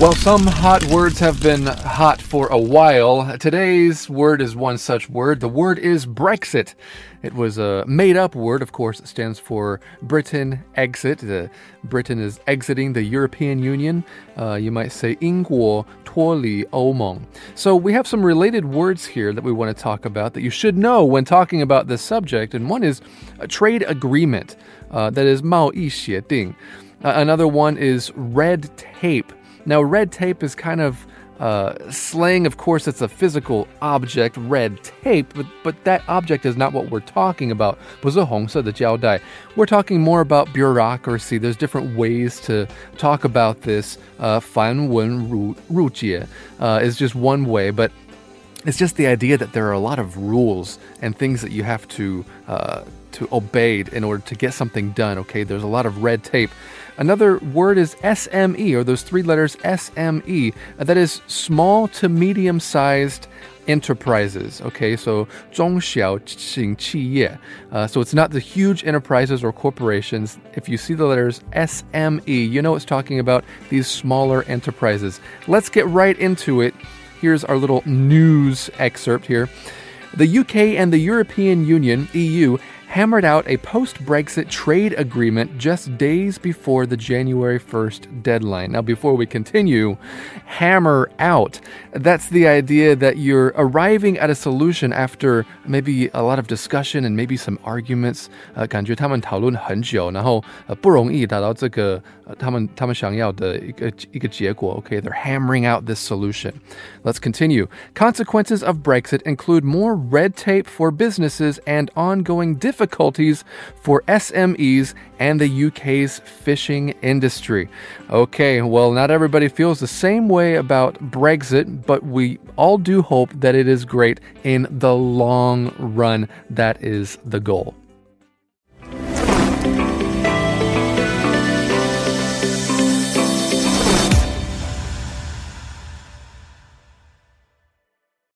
Well, some hot words have been hot for a while. Today's word is one such word. The word is Brexit. It was a made up word, of course. It stands for Britain exit. The Britain is exiting the European Union. Uh, you might say 英国脱离欧盟. So we have some related words here that we want to talk about that you should know when talking about this subject. And one is a trade agreement. Uh, that is 贸易协定. Uh, another one is red tape. Now, red tape is kind of uh, slang, of course, it's a physical object, red tape, but, but that object is not what we're talking about. 不是红色的胶带. We're talking more about bureaucracy. There's different ways to talk about this. Uh, 繁文缛入节 uh, is just one way, but it's just the idea that there are a lot of rules and things that you have to uh, to obey in order to get something done. Okay, there's a lot of red tape. Another word is SME, or those three letters SME. Uh, that is small to medium sized enterprises. Okay, so 中小型企业. Uh, so it's not the huge enterprises or corporations. If you see the letters SME, you know it's talking about these smaller enterprises. Let's get right into it. Here's our little news excerpt here. The UK and the European Union, EU, hammered out a post Brexit trade agreement just days before the January 1st deadline. Now, before we continue, hammer out. That's the idea that you're arriving at a solution after maybe a lot of discussion and maybe some arguments. 呃，感觉他们讨论很久，然后呃不容易达到这个呃他们他们想要的一个一个结果。Okay, they're hammering out this solution. Let's continue. Consequences of Brexit include more red tape for businesses and ongoing difficulties difficulties for SMEs and the UK's fishing industry. Okay, well, not everybody feels the same way about Brexit, but we all do hope that it is great in the long run. That is the goal.